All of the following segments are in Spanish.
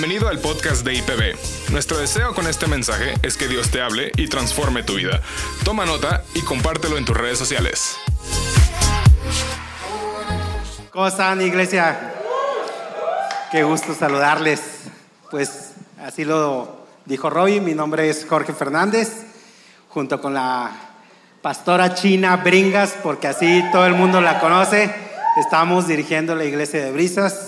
Bienvenido al podcast de IPB. Nuestro deseo con este mensaje es que Dios te hable y transforme tu vida. Toma nota y compártelo en tus redes sociales. ¿Cómo están, iglesia? Qué gusto saludarles. Pues así lo dijo Roy, mi nombre es Jorge Fernández, junto con la pastora China Bringas, porque así todo el mundo la conoce. Estamos dirigiendo la iglesia de Brisas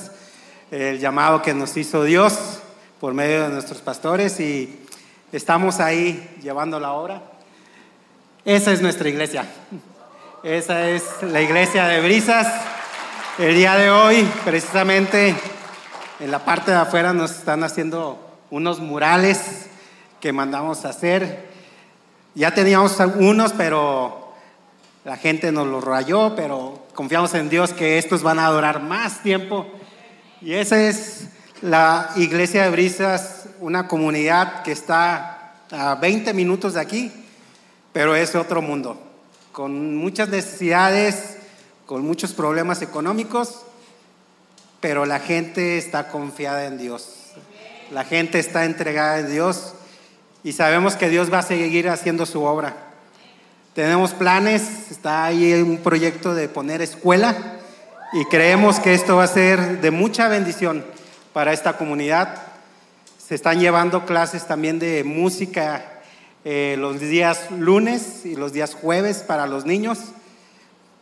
el llamado que nos hizo Dios por medio de nuestros pastores y estamos ahí llevando la obra. Esa es nuestra iglesia. Esa es la iglesia de Brisas. El día de hoy, precisamente en la parte de afuera, nos están haciendo unos murales que mandamos a hacer. Ya teníamos unos, pero la gente nos los rayó, pero confiamos en Dios que estos van a durar más tiempo y esa es la iglesia de Brisas, una comunidad que está a 20 minutos de aquí, pero es otro mundo, con muchas necesidades, con muchos problemas económicos, pero la gente está confiada en Dios. La gente está entregada en Dios y sabemos que Dios va a seguir haciendo su obra. Tenemos planes, está ahí un proyecto de poner escuela y creemos que esto va a ser de mucha bendición para esta comunidad. Se están llevando clases también de música eh, los días lunes y los días jueves para los niños,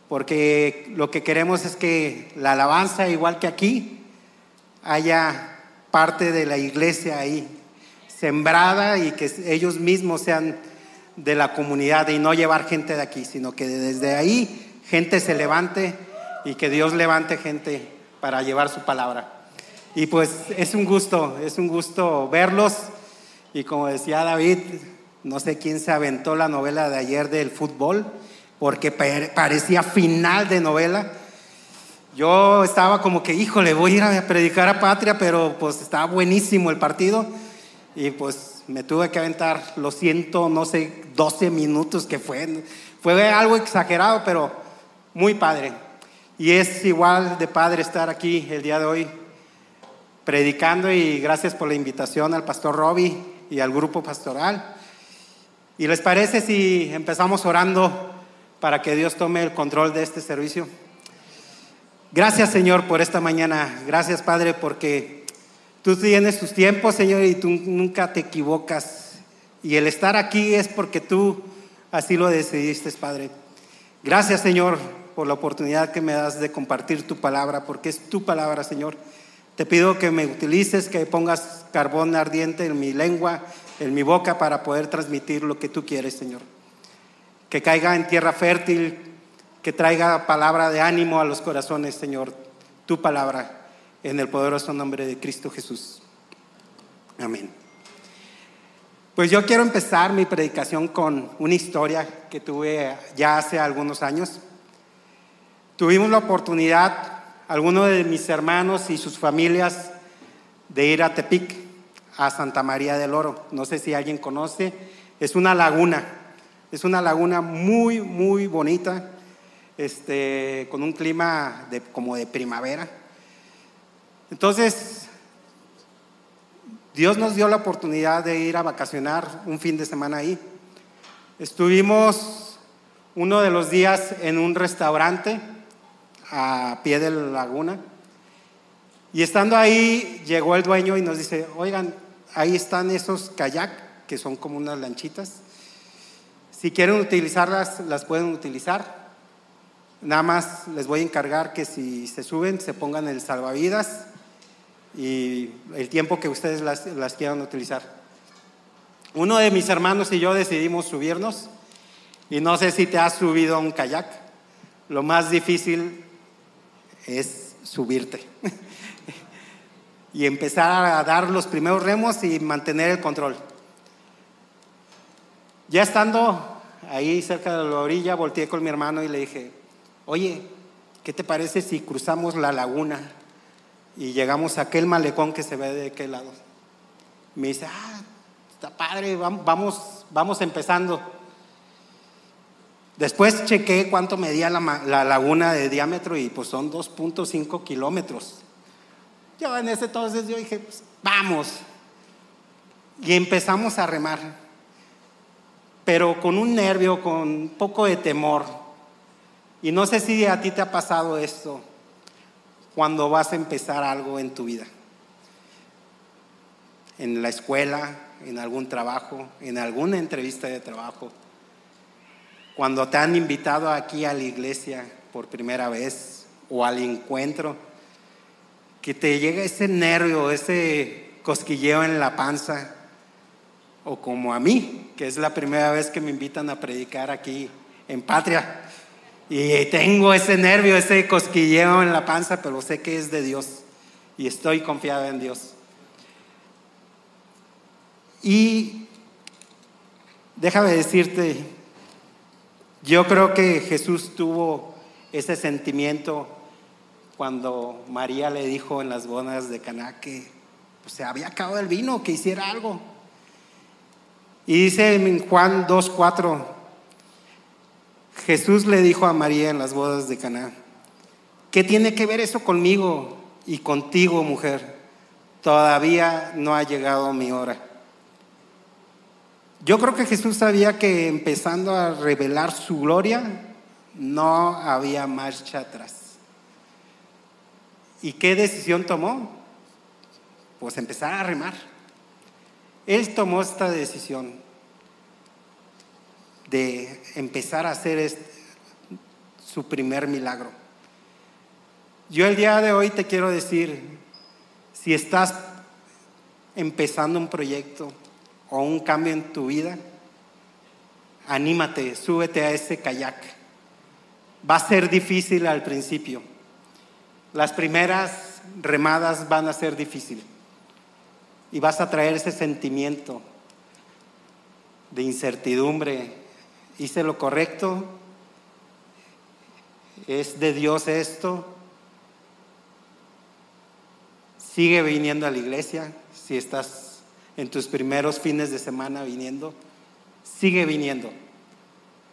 porque lo que queremos es que la alabanza, igual que aquí, haya parte de la iglesia ahí sembrada y que ellos mismos sean de la comunidad y no llevar gente de aquí, sino que desde ahí gente se levante y que Dios levante gente para llevar su palabra. Y pues es un gusto, es un gusto verlos. Y como decía David, no sé quién se aventó la novela de ayer del fútbol, porque parecía final de novela. Yo estaba como que, híjole, voy a ir a predicar a patria, pero pues estaba buenísimo el partido. Y pues me tuve que aventar los ciento, no sé, 12 minutos que fue. Fue algo exagerado, pero muy padre. Y es igual de padre estar aquí el día de hoy predicando y gracias por la invitación al pastor Robbie y al grupo pastoral. ¿Y les parece si empezamos orando para que Dios tome el control de este servicio? Gracias Señor por esta mañana. Gracias Padre porque tú tienes tus tiempos Señor y tú nunca te equivocas. Y el estar aquí es porque tú así lo decidiste Padre. Gracias Señor por la oportunidad que me das de compartir tu palabra, porque es tu palabra, Señor. Te pido que me utilices, que pongas carbón ardiente en mi lengua, en mi boca, para poder transmitir lo que tú quieres, Señor. Que caiga en tierra fértil, que traiga palabra de ánimo a los corazones, Señor. Tu palabra, en el poderoso nombre de Cristo Jesús. Amén. Pues yo quiero empezar mi predicación con una historia que tuve ya hace algunos años. Tuvimos la oportunidad, algunos de mis hermanos y sus familias, de ir a Tepic, a Santa María del Oro. No sé si alguien conoce. Es una laguna. Es una laguna muy, muy bonita, este, con un clima de, como de primavera. Entonces, Dios nos dio la oportunidad de ir a vacacionar un fin de semana ahí. Estuvimos uno de los días en un restaurante a pie de la laguna. Y estando ahí, llegó el dueño y nos dice, oigan, ahí están esos kayak, que son como unas lanchitas. Si quieren utilizarlas, las pueden utilizar. Nada más les voy a encargar que si se suben, se pongan el salvavidas y el tiempo que ustedes las, las quieran utilizar. Uno de mis hermanos y yo decidimos subirnos y no sé si te has subido a un kayak. Lo más difícil es subirte y empezar a dar los primeros remos y mantener el control. Ya estando ahí cerca de la orilla, volteé con mi hermano y le dije, oye, ¿qué te parece si cruzamos la laguna y llegamos a aquel malecón que se ve de aquel lado? Me dice, ah, está padre, vamos, vamos empezando. Después chequé cuánto medía la, laguna de diámetro y pues son 2.5 kilómetros. Yo en ese entonces yo dije, pues, vamos. Y empezamos a remar, pero con un nervio, con un poco de temor. Y no sé si a ti te ha pasado esto cuando vas a empezar algo en tu vida. En la escuela, en algún trabajo, en alguna entrevista de trabajo. Cuando te han invitado aquí a la iglesia por primera vez o al encuentro, que te llega ese nervio, ese cosquilleo en la panza, o como a mí, que es la primera vez que me invitan a predicar aquí en Patria. Y tengo ese nervio, ese cosquilleo en la panza, pero sé que es de Dios y estoy confiado en Dios. Y déjame decirte, yo creo que Jesús tuvo ese sentimiento cuando María le dijo en las bodas de Caná que pues, se había acabado el vino, que hiciera algo. Y dice en Juan 2:4 Jesús le dijo a María en las bodas de Caná, ¿qué tiene que ver eso conmigo y contigo, mujer? Todavía no ha llegado mi hora. Yo creo que Jesús sabía que empezando a revelar su gloria, no había marcha atrás. ¿Y qué decisión tomó? Pues empezar a remar. Él tomó esta decisión de empezar a hacer su primer milagro. Yo el día de hoy te quiero decir, si estás empezando un proyecto, o un cambio en tu vida, anímate, súbete a ese kayak. Va a ser difícil al principio. Las primeras remadas van a ser difíciles. Y vas a traer ese sentimiento de incertidumbre. ¿Hice lo correcto? ¿Es de Dios esto? Sigue viniendo a la iglesia si estás en tus primeros fines de semana viniendo, sigue viniendo,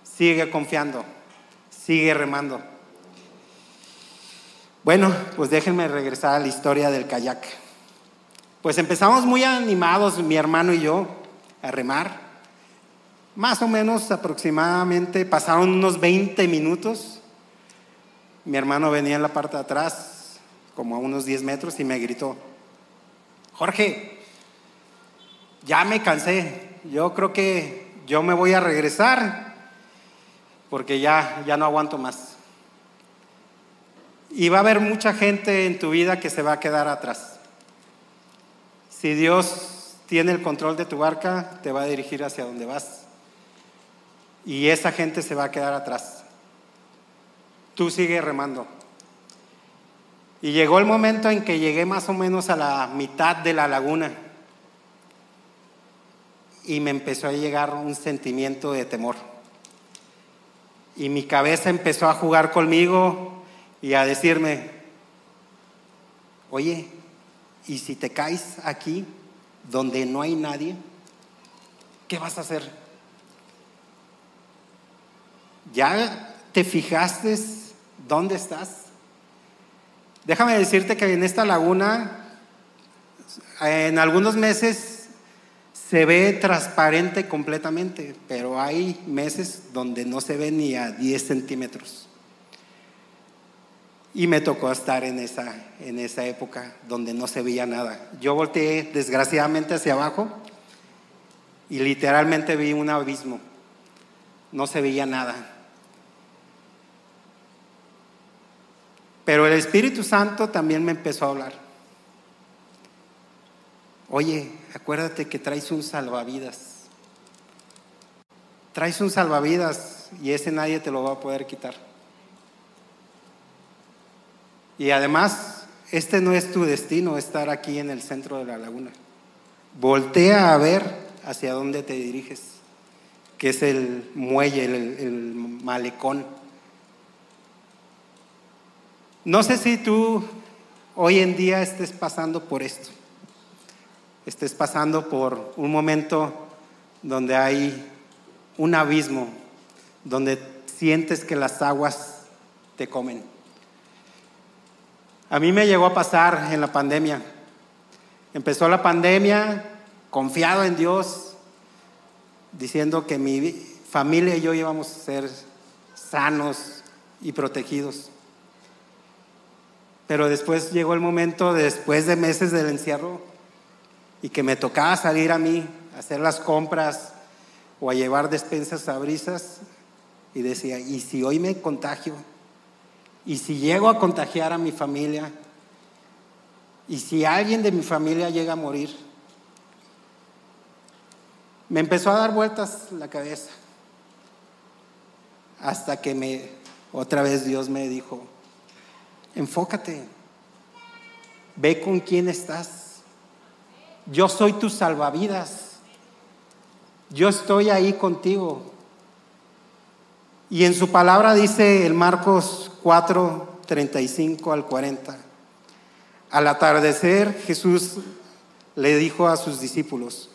sigue confiando, sigue remando. Bueno, pues déjenme regresar a la historia del kayak. Pues empezamos muy animados, mi hermano y yo, a remar. Más o menos aproximadamente pasaron unos 20 minutos. Mi hermano venía en la parte de atrás, como a unos 10 metros, y me gritó, Jorge, ya me cansé, yo creo que yo me voy a regresar porque ya, ya no aguanto más. Y va a haber mucha gente en tu vida que se va a quedar atrás. Si Dios tiene el control de tu barca, te va a dirigir hacia donde vas. Y esa gente se va a quedar atrás. Tú sigue remando. Y llegó el momento en que llegué más o menos a la mitad de la laguna y me empezó a llegar un sentimiento de temor. Y mi cabeza empezó a jugar conmigo y a decirme, oye, ¿y si te caes aquí donde no hay nadie? ¿Qué vas a hacer? ¿Ya te fijaste dónde estás? Déjame decirte que en esta laguna, en algunos meses se ve transparente completamente, pero hay meses donde no se ve ni a 10 centímetros. Y me tocó estar en esa, en esa época donde no se veía nada. Yo volteé desgraciadamente hacia abajo y literalmente vi un abismo. No se veía nada. Pero el Espíritu Santo también me empezó a hablar. Oye, acuérdate que traes un salvavidas. Traes un salvavidas y ese nadie te lo va a poder quitar. Y además, este no es tu destino, estar aquí en el centro de la laguna. Voltea a ver hacia dónde te diriges, que es el muelle, el, malecón. No sé si tú hoy en día estés pasando por esto estés pasando por un momento donde hay un abismo, donde sientes que las aguas te comen. A mí me llegó a pasar en la pandemia. Empezó la pandemia, confiado en Dios, diciendo que mi familia y yo íbamos a ser sanos y protegidos. Pero después llegó el momento, después de meses del encierro, y que me tocaba salir a mí a hacer las compras o a llevar despensas a brisas, y decía, ¿y si hoy me contagio? ¿Y si llego a contagiar a mi familia? ¿Y si alguien de mi familia llega a morir? Me empezó a dar vueltas la cabeza. Hasta que me, otra vez Dios me dijo, enfócate, ve con quién estás. Yo soy tu salvavidas. Yo estoy ahí contigo. Y en su palabra dice el Marcos 4, 35 al 40. Al atardecer Jesús le dijo a sus discípulos,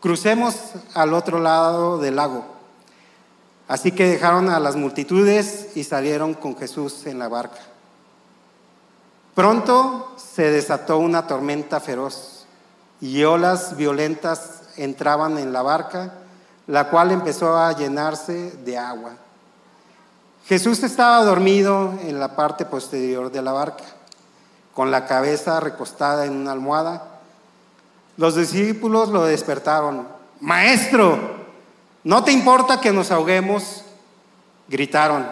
crucemos al otro lado del lago. Así que dejaron a las multitudes y salieron con Jesús en la barca. Pronto se desató una tormenta feroz y olas violentas entraban en la barca, la cual empezó a llenarse de agua. Jesús estaba dormido en la parte posterior de la barca, con la cabeza recostada en una almohada. Los discípulos lo despertaron. Maestro, ¿no te importa que nos ahoguemos? Gritaron.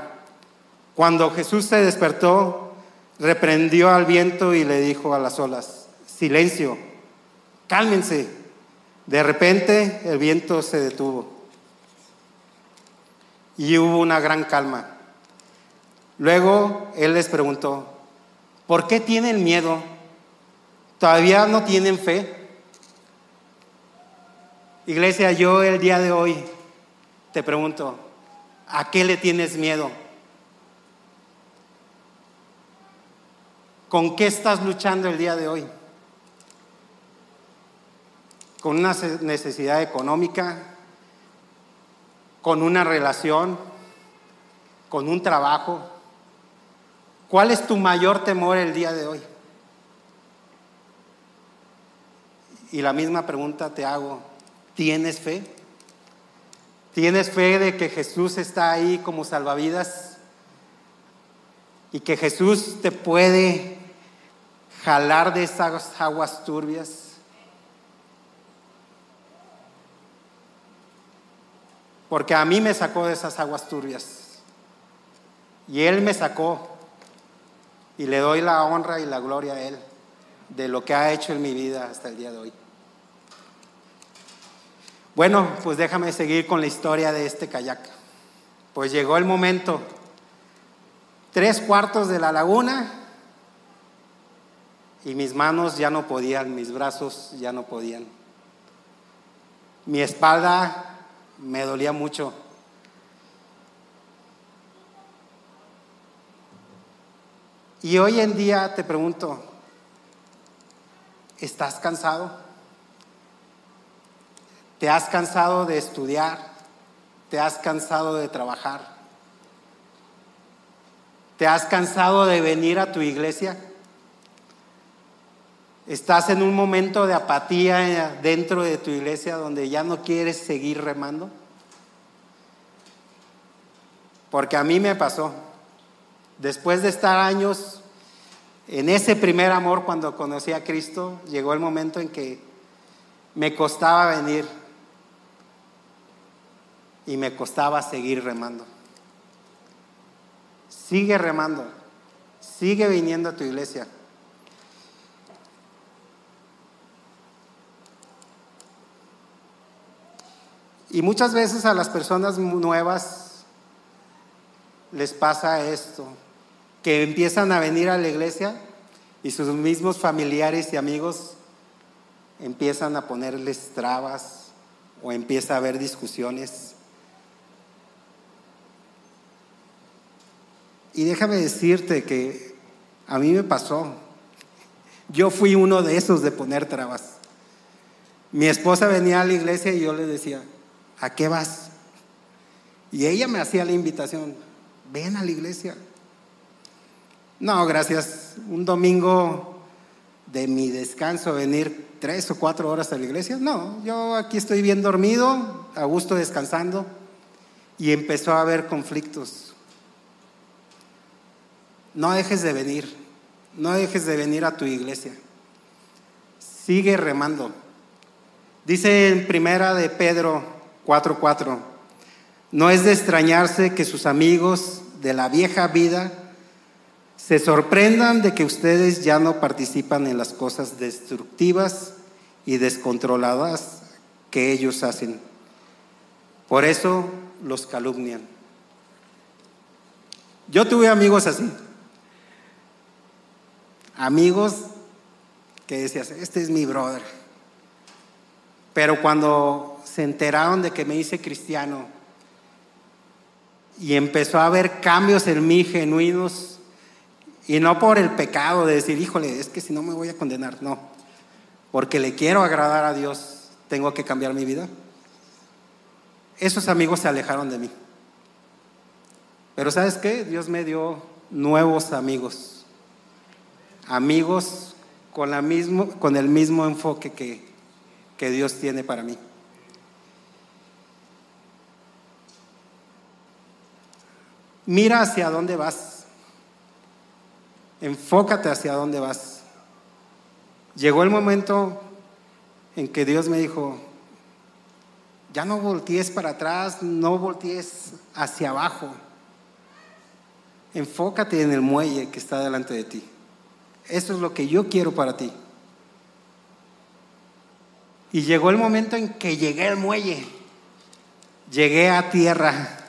Cuando Jesús se despertó, reprendió al viento y le dijo a las olas, silencio, cálmense. De repente el viento se detuvo y hubo una gran calma. Luego él les preguntó, ¿por qué tienen miedo? ¿Todavía no tienen fe? Iglesia, yo el día de hoy te pregunto, ¿a qué le tienes miedo? ¿Con qué estás luchando el día de hoy? ¿Con una necesidad económica? ¿Con una relación? ¿Con un trabajo? ¿Cuál es tu mayor temor el día de hoy? Y la misma pregunta te hago, ¿tienes fe? ¿Tienes fe de que Jesús está ahí como salvavidas? Y que Jesús te puede jalar de esas aguas turbias. Porque a mí me sacó de esas aguas turbias. Y Él me sacó y le doy la honra y la gloria a Él de lo que ha hecho en mi vida hasta el día de hoy. Bueno, pues déjame seguir con la historia de este kayak. Pues llegó el momento. Tres cuartos de la laguna y mis manos ya no podían, mis brazos ya no podían. Mi espalda me dolía mucho. Y hoy en día te pregunto, ¿estás cansado? ¿Te has cansado de estudiar? ¿Te has cansado de trabajar? ¿Te has cansado de venir a tu iglesia? ¿Estás en un momento de apatía dentro de tu iglesia donde ya no quieres seguir remando? Porque a mí me pasó. Después de estar años en ese primer amor cuando conocí a Cristo, llegó el momento en que me costaba venir y me costaba seguir remando. Sigue remando, sigue viniendo a tu iglesia. Y muchas veces a las personas nuevas les pasa esto que empiezan a venir a la iglesia y sus mismos familiares y amigos empiezan a ponerles trabas o empieza a haber discusiones. Y déjame decirte que a mí me pasó. Yo fui uno de esos de poner trabas. Mi esposa venía a la iglesia y yo le decía, ¿a qué vas? Y ella me hacía la invitación, ven a la iglesia. No, gracias. Un domingo de mi descanso, venir tres o cuatro horas a la iglesia. No, yo aquí estoy bien dormido, a gusto descansando. Y empezó a haber conflictos. No dejes de venir, no dejes de venir a tu iglesia. Sigue remando. Dice en primera de Pedro 4:4, no es de extrañarse que sus amigos de la vieja vida se sorprendan de que ustedes ya no participan en las cosas destructivas y descontroladas que ellos hacen. Por eso los calumnian. Yo tuve amigos así. Amigos que decías, este es mi brother. Pero cuando se enteraron de que me hice cristiano y empezó a haber cambios en mí genuinos, y no por el pecado de decir, híjole, es que si no me voy a condenar, no, porque le quiero agradar a Dios, tengo que cambiar mi vida. Esos amigos se alejaron de mí. Pero ¿sabes qué? Dios me dio nuevos amigos. Amigos con, la mismo, con el mismo enfoque que, que Dios tiene para mí. Mira hacia dónde vas. Enfócate hacia dónde vas. Llegó el momento en que Dios me dijo, ya no voltees para atrás, no voltees hacia abajo. Enfócate en el muelle que está delante de ti. Eso es lo que yo quiero para ti. Y llegó el momento en que llegué al muelle, llegué a tierra.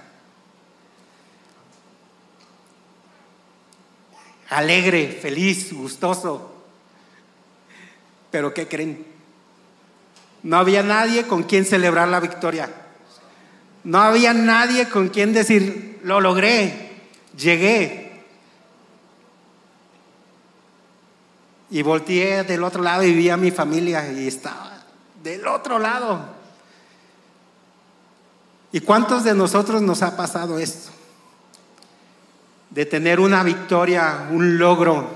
Alegre, feliz, gustoso. Pero ¿qué creen? No había nadie con quien celebrar la victoria. No había nadie con quien decir, lo logré, llegué. Y volteé del otro lado y vi a mi familia y estaba del otro lado. ¿Y cuántos de nosotros nos ha pasado esto? De tener una victoria, un logro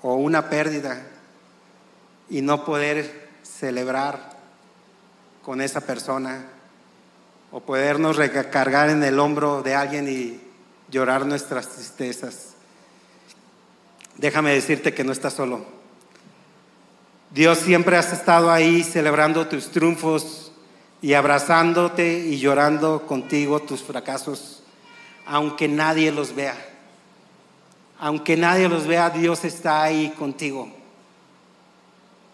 o una pérdida y no poder celebrar con esa persona o podernos recargar en el hombro de alguien y llorar nuestras tristezas. Déjame decirte que no estás solo. Dios siempre has estado ahí celebrando tus triunfos y abrazándote y llorando contigo tus fracasos, aunque nadie los vea. Aunque nadie los vea, Dios está ahí contigo.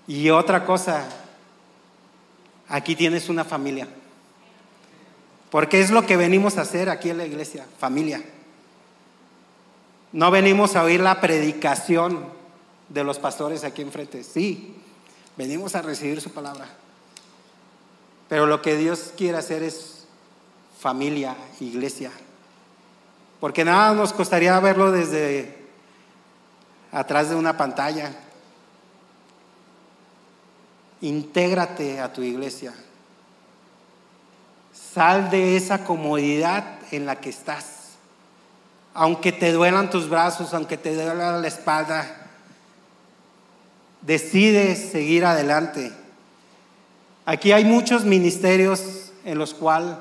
Y otra cosa, aquí tienes una familia. Porque es lo que venimos a hacer aquí en la iglesia, familia. No venimos a oír la predicación de los pastores aquí enfrente. Sí, venimos a recibir su palabra. Pero lo que Dios quiere hacer es familia, iglesia. Porque nada nos costaría verlo desde atrás de una pantalla. Intégrate a tu iglesia. Sal de esa comodidad en la que estás aunque te duelan tus brazos, aunque te duela la espalda, decides seguir adelante. Aquí hay muchos ministerios en los cuales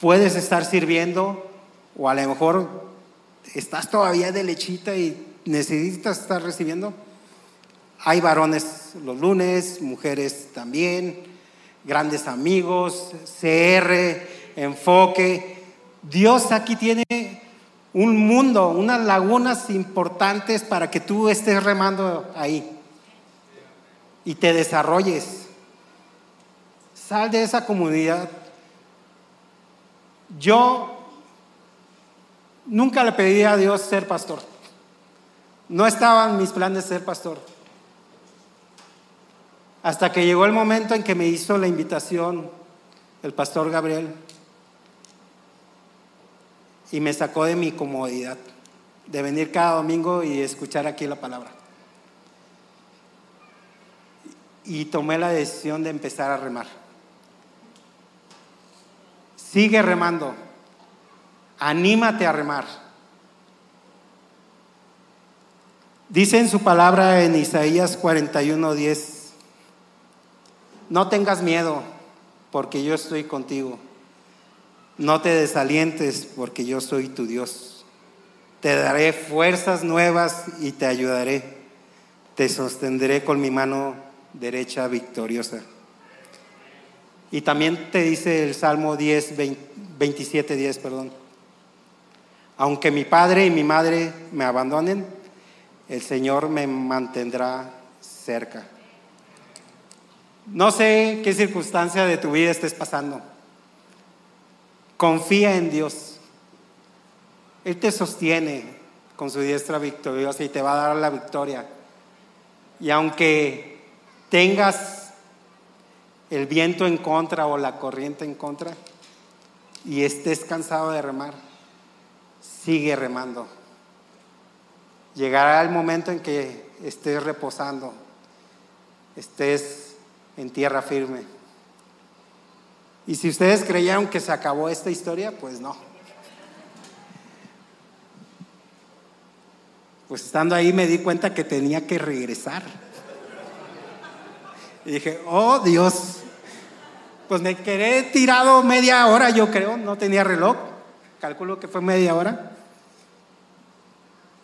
puedes estar sirviendo o a lo mejor estás todavía de lechita y necesitas estar recibiendo. Hay varones los lunes, mujeres también, grandes amigos, CR, enfoque. Dios aquí tiene un mundo, unas lagunas importantes para que tú estés remando ahí y te desarrolles. Sal de esa comunidad. Yo nunca le pedí a Dios ser pastor. No estaban mis planes ser pastor. Hasta que llegó el momento en que me hizo la invitación el pastor Gabriel y me sacó de mi comodidad, de venir cada domingo y escuchar aquí la palabra. Y tomé la decisión de empezar a remar. Sigue remando, anímate a remar. Dice en su palabra en Isaías 41:10, no tengas miedo, porque yo estoy contigo. No te desalientes, porque yo soy tu Dios. Te daré fuerzas nuevas y te ayudaré. Te sostendré con mi mano derecha victoriosa. Y también te dice el Salmo 10, 27, 10, perdón. Aunque mi padre y mi madre me abandonen, el Señor me mantendrá cerca. No sé qué circunstancia de tu vida estés pasando. Confía en Dios. Él te sostiene con su diestra victoriosa y te va a dar la victoria. Y aunque tengas el viento en contra o la corriente en contra y estés cansado de remar, sigue remando. Llegará el momento en que estés reposando, estés en tierra firme. Y si ustedes creyeron que se acabó esta historia, pues no. Pues estando ahí me di cuenta que tenía que regresar. Y dije, oh Dios, pues me quedé tirado media hora, yo creo, no tenía reloj, calculo que fue media hora.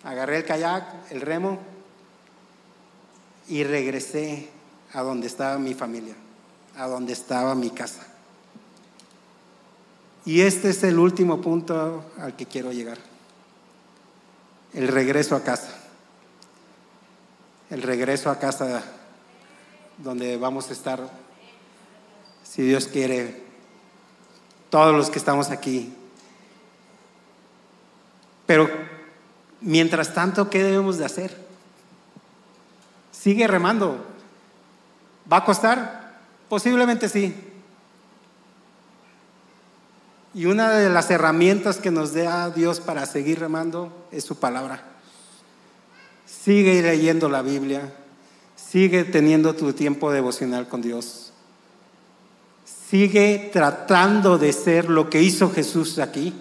Agarré el kayak, el remo y regresé a donde estaba mi familia, a donde estaba mi casa. Y este es el último punto al que quiero llegar. El regreso a casa. El regreso a casa donde vamos a estar, si Dios quiere, todos los que estamos aquí. Pero mientras tanto, ¿qué debemos de hacer? Sigue remando. ¿Va a costar? Posiblemente sí. Y una de las herramientas que nos da Dios para seguir remando es su palabra. Sigue leyendo la Biblia, Sigue teniendo tu tiempo devocional con Dios. Sigue tratando de ser lo que hizo Jesús aquí.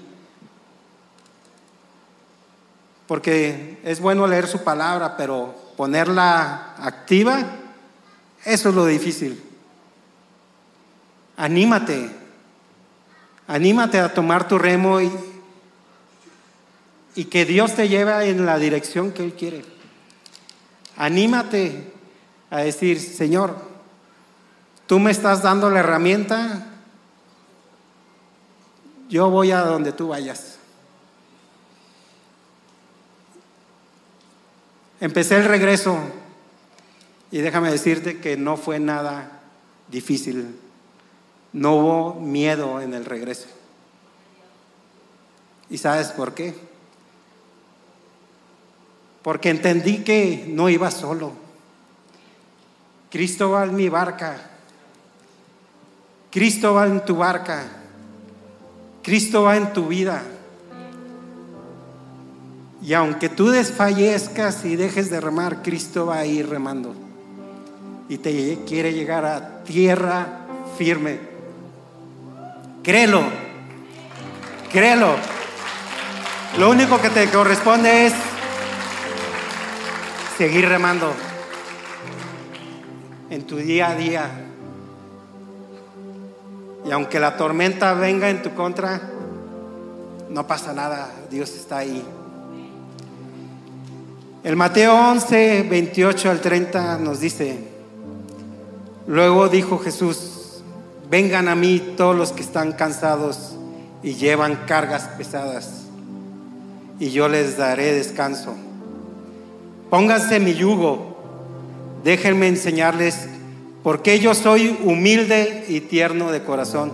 Porque es bueno leer su palabra, pero ponerla activa, eso es lo difícil. Anímate, anímate a tomar tu remo y, que Dios te lleve en la dirección que Él quiere. Anímate a decir, Señor, tú me estás dando la herramienta, yo voy a donde tú vayas. Empecé el regreso y déjame decirte que no fue nada difícil, no hubo miedo en el regreso. ¿Y sabes por qué? Porque entendí que no iba solo. Cristo va en mi barca. Cristo va en tu barca. Cristo va en tu vida. Y aunque tú desfallezcas y dejes de remar, Cristo va a ir remando. Y te quiere llegar a tierra firme. Créelo. Créelo. Lo único que te corresponde es seguir remando en tu día a día. Y aunque la tormenta venga en tu contra, no pasa nada, Dios está ahí. El Mateo 11, 28 al 30 nos dice, luego dijo Jesús, vengan a mí todos los que están cansados y llevan cargas pesadas, y yo les daré descanso. Pónganse mi yugo déjenme enseñarles porque yo soy humilde y tierno de corazón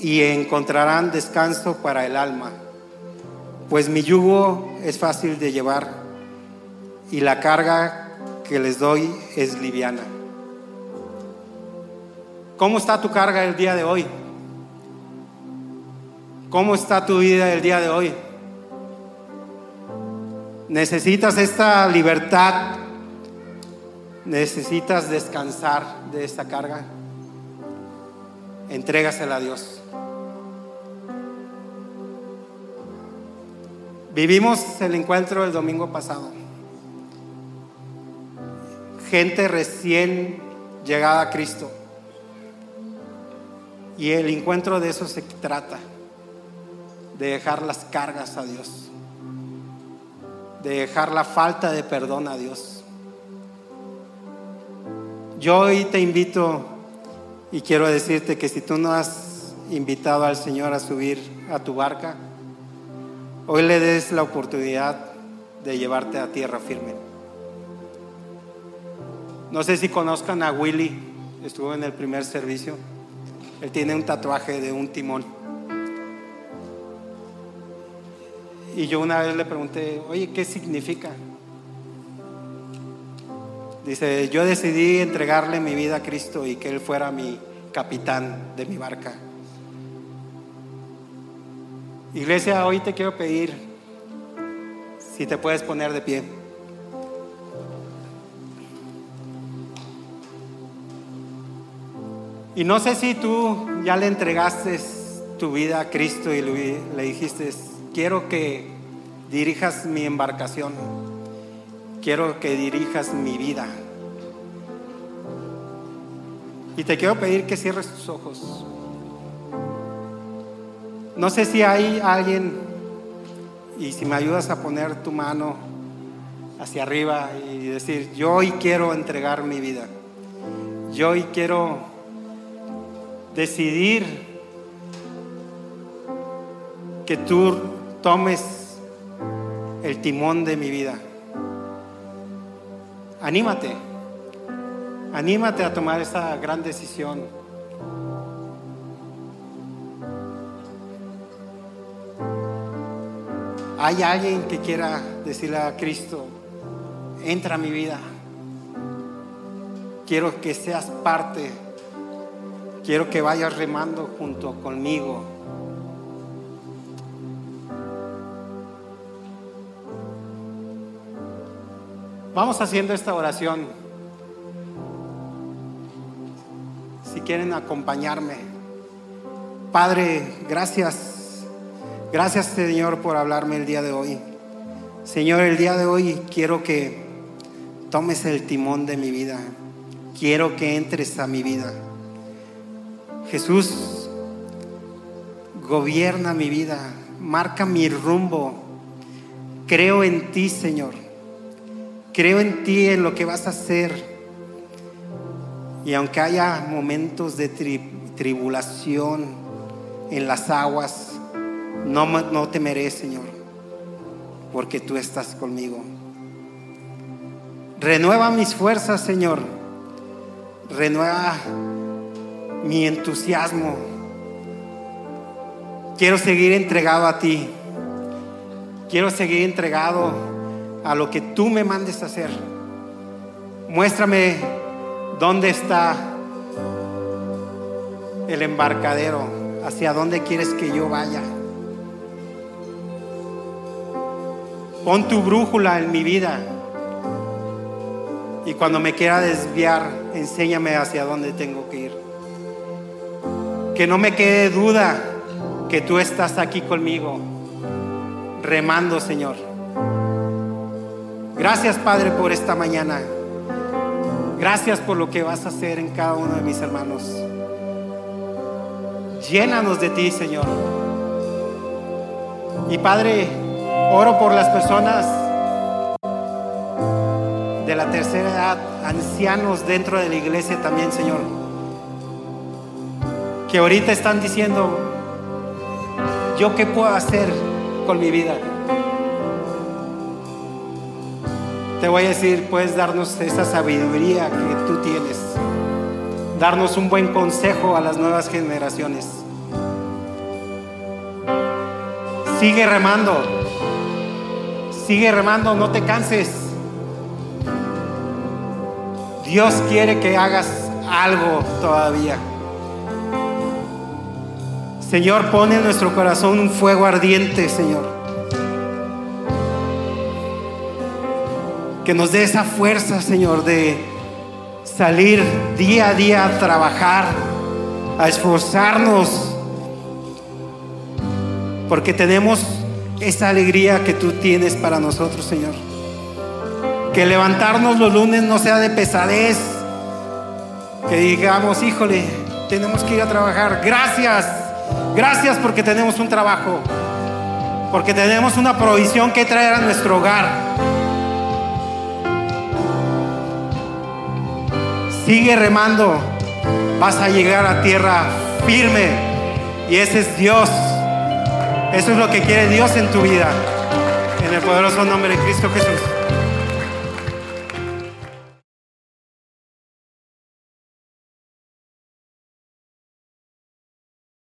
y encontrarán descanso para el alma, pues mi yugo es fácil de llevar y la carga que les doy es liviana. ¿Cómo está tu carga el día de hoy? ¿Cómo está tu vida el día de hoy? ¿Necesitas esta libertad necesitas descansar de esta carga, entrégasela a Dios. Vivimos el encuentro del domingo pasado gente recién llegada a Cristo. Y el encuentro de eso se trata, de dejar las cargas a Dios, de dejar la falta de perdón a Dios. Yo hoy te invito y quiero decirte que si tú no has invitado al Señor a subir a tu barca, hoy le des la oportunidad de llevarte a tierra firme. No sé si conozcan a Willy, estuvo en el primer servicio. Él tiene un tatuaje de un timón. Y yo una vez le pregunté, oye, ¿qué significa? Dice, yo decidí entregarle mi vida a Cristo y que Él fuera mi capitán de mi barca. Iglesia, hoy te quiero pedir si te puedes poner de pie. Y no sé si tú ya le entregaste tu vida a Cristo y le dijiste, quiero que dirijas mi embarcación, quiero que dirijas mi vida. Y te quiero pedir que cierres tus ojos. No sé si hay alguien, y si me ayudas a poner tu mano hacia arriba y decir, yo hoy quiero entregar mi vida. Yo hoy quiero decidir que tú tomes el timón de mi vida. Anímate, anímate a tomar esa gran decisión. Hay alguien que quiera decirle a Cristo, entra a mi vida. Quiero que seas parte Quiero que vayas remando junto conmigo. Vamos haciendo esta oración. Si quieren acompañarme. Padre, gracias. Gracias Señor por hablarme el día de hoy. Señor, el día de hoy quiero que tomes el timón de mi vida. Quiero que entres a mi vida. Jesús, gobierna mi vida, marca mi rumbo. Creo en ti, Señor. Creo en ti, en lo que vas a hacer. Y aunque haya momentos de tribulación en las aguas, no, no temeré, Señor, porque tú estás conmigo. Renueva mis fuerzas, Señor. Renueva mi entusiasmo. Quiero seguir entregado a ti. Quiero seguir entregado a lo que tú me mandes a hacer. Muéstrame dónde está el embarcadero, hacia dónde quieres que yo vaya. Pon tu brújula en mi vida. Y cuando me quiera desviar, enséñame hacia dónde tengo que ir. Que no me quede duda que tú estás aquí conmigo, remando, Señor. Gracias, Padre, por esta mañana. Gracias por lo que vas a hacer en cada uno de mis hermanos. Llénanos de ti, Señor. Y Padre, oro por las personas de la tercera edad, ancianos dentro de la iglesia también, Señor que ahorita están diciendo, ¿yo qué puedo hacer con mi vida? Te voy a decir, puedes darnos esa sabiduría que tú tienes, darnos un buen consejo a las nuevas generaciones. Sigue remando, sigue remando, no te canses. Dios quiere que hagas algo todavía. Señor, pone en nuestro corazón un fuego ardiente, Señor. Que nos dé esa fuerza, Señor, de salir día a día a trabajar, a esforzarnos, porque tenemos esa alegría que tú tienes para nosotros, Señor. Que levantarnos los lunes no sea de pesadez. Que digamos, híjole, tenemos que ir a trabajar. Gracias. Gracias porque tenemos un trabajo. Porque tenemos una provisión que traer a nuestro hogar. Sigue remando. Vas a llegar a tierra firme. Y ese es Dios. Eso es lo que quiere Dios en tu vida. En el poderoso nombre de Cristo Jesús.